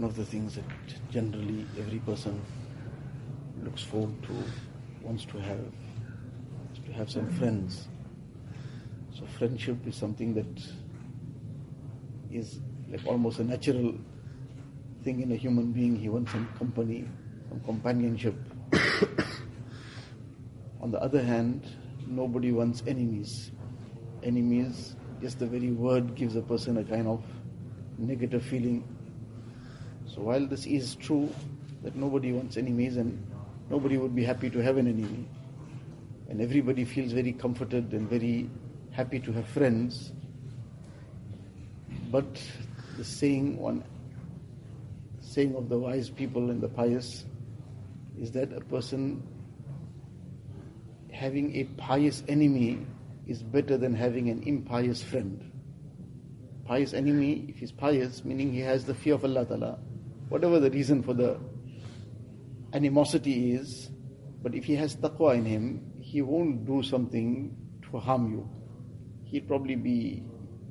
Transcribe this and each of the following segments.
one of the things that generally every person looks forward to, wants to have, is to have some friends. So friendship is something that is like almost a natural thing in a human being. He wants some company, some companionship. On the other hand, nobody wants enemies. Enemies, just the very word gives a person a kind of negative feeling. So while this is true that nobody wants enemies and nobody would be happy to have an enemy, and everybody feels very comforted and very happy to have friends, but the saying one saying of the wise people and the pious is that a person having a pious enemy is better than having an impious friend. Pious enemy, if he's pious, meaning he has the fear of Allah Ta'ala, whatever the reason for the animosity is, but if he has taqwa in him, he won't do something to harm you. He'll probably be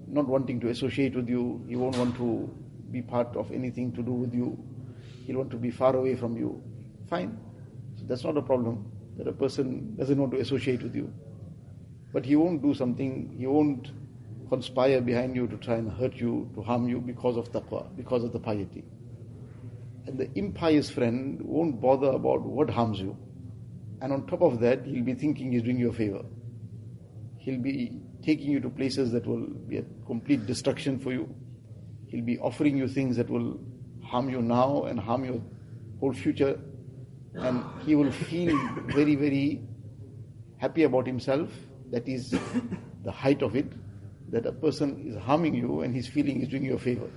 not wanting to associate with you, he won't want to be part of anything to do with you, he'll want to be far away from you. Fine. So that's not a problem that a person doesn't want to associate with you. But he won't do something, he won't conspire behind you to try and hurt you, to harm you because of taqwa, because of the piety. The impious friend won't bother about what harms you. And on top of that, he'll be thinking he's doing you a favor. He'll be taking you to places that will be a complete destruction for you. He'll be offering you things that will harm you now and harm your whole future. And he will feel very, very happy about himself. That is the height of it. That a person is harming you and he's feeling he's doing you a favor.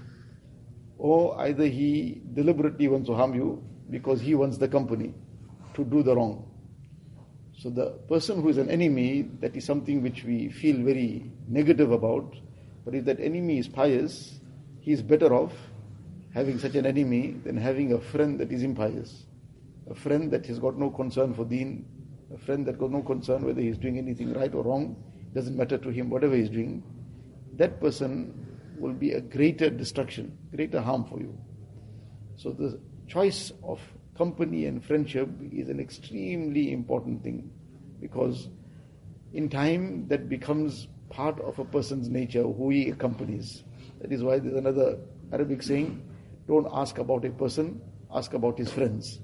Or either he deliberately wants to harm you because he wants the company to do the wrong. So the person who is an enemy, that is something which we feel very negative about. But if that enemy is pious, he is better off having such an enemy than having a friend that is impious. A friend that has got no concern for deen, a friend that got no concern whether he is doing anything right or wrong, doesn't matter to him, whatever he is doing. That person will be a greater destruction, greater harm for you. So the choice of company and friendship is an extremely important thing because in time that becomes part of a person's nature who he accompanies. That is why there's another Arabic saying, don't ask about a person, ask about his friends.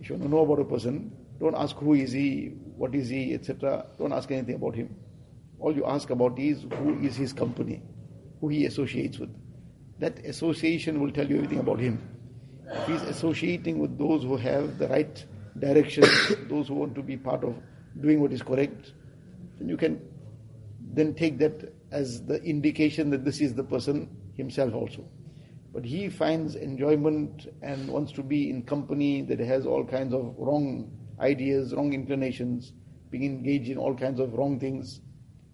If you want to know about a person, don't ask who is he, what is he, etc. Don't ask anything about him. All you ask about is who is his company, who he associates with. That association will tell you everything about him. If he's associating with those who have the right direction, those who want to be part of doing what is correct, then you can then take that as the indication that this is the person himself also. But he finds enjoyment and wants to be in company that has all kinds of wrong ideas, wrong inclinations, being engaged in all kinds of wrong things,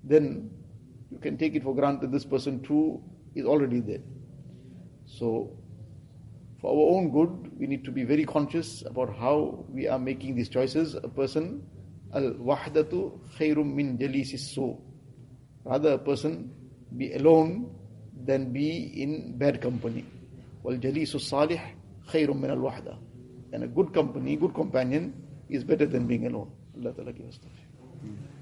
then you can take it for granted this person too is already there. So for our own good, we need to be very conscious about how we are making these choices. A person, al wahdatu khairum min jalisi su. Rather, a person be alone than be in bad company. Wal jalisu salih khairum min al wahda. And a good company, good companion is better than being alone. Allah Ta'ala give us tawfiq.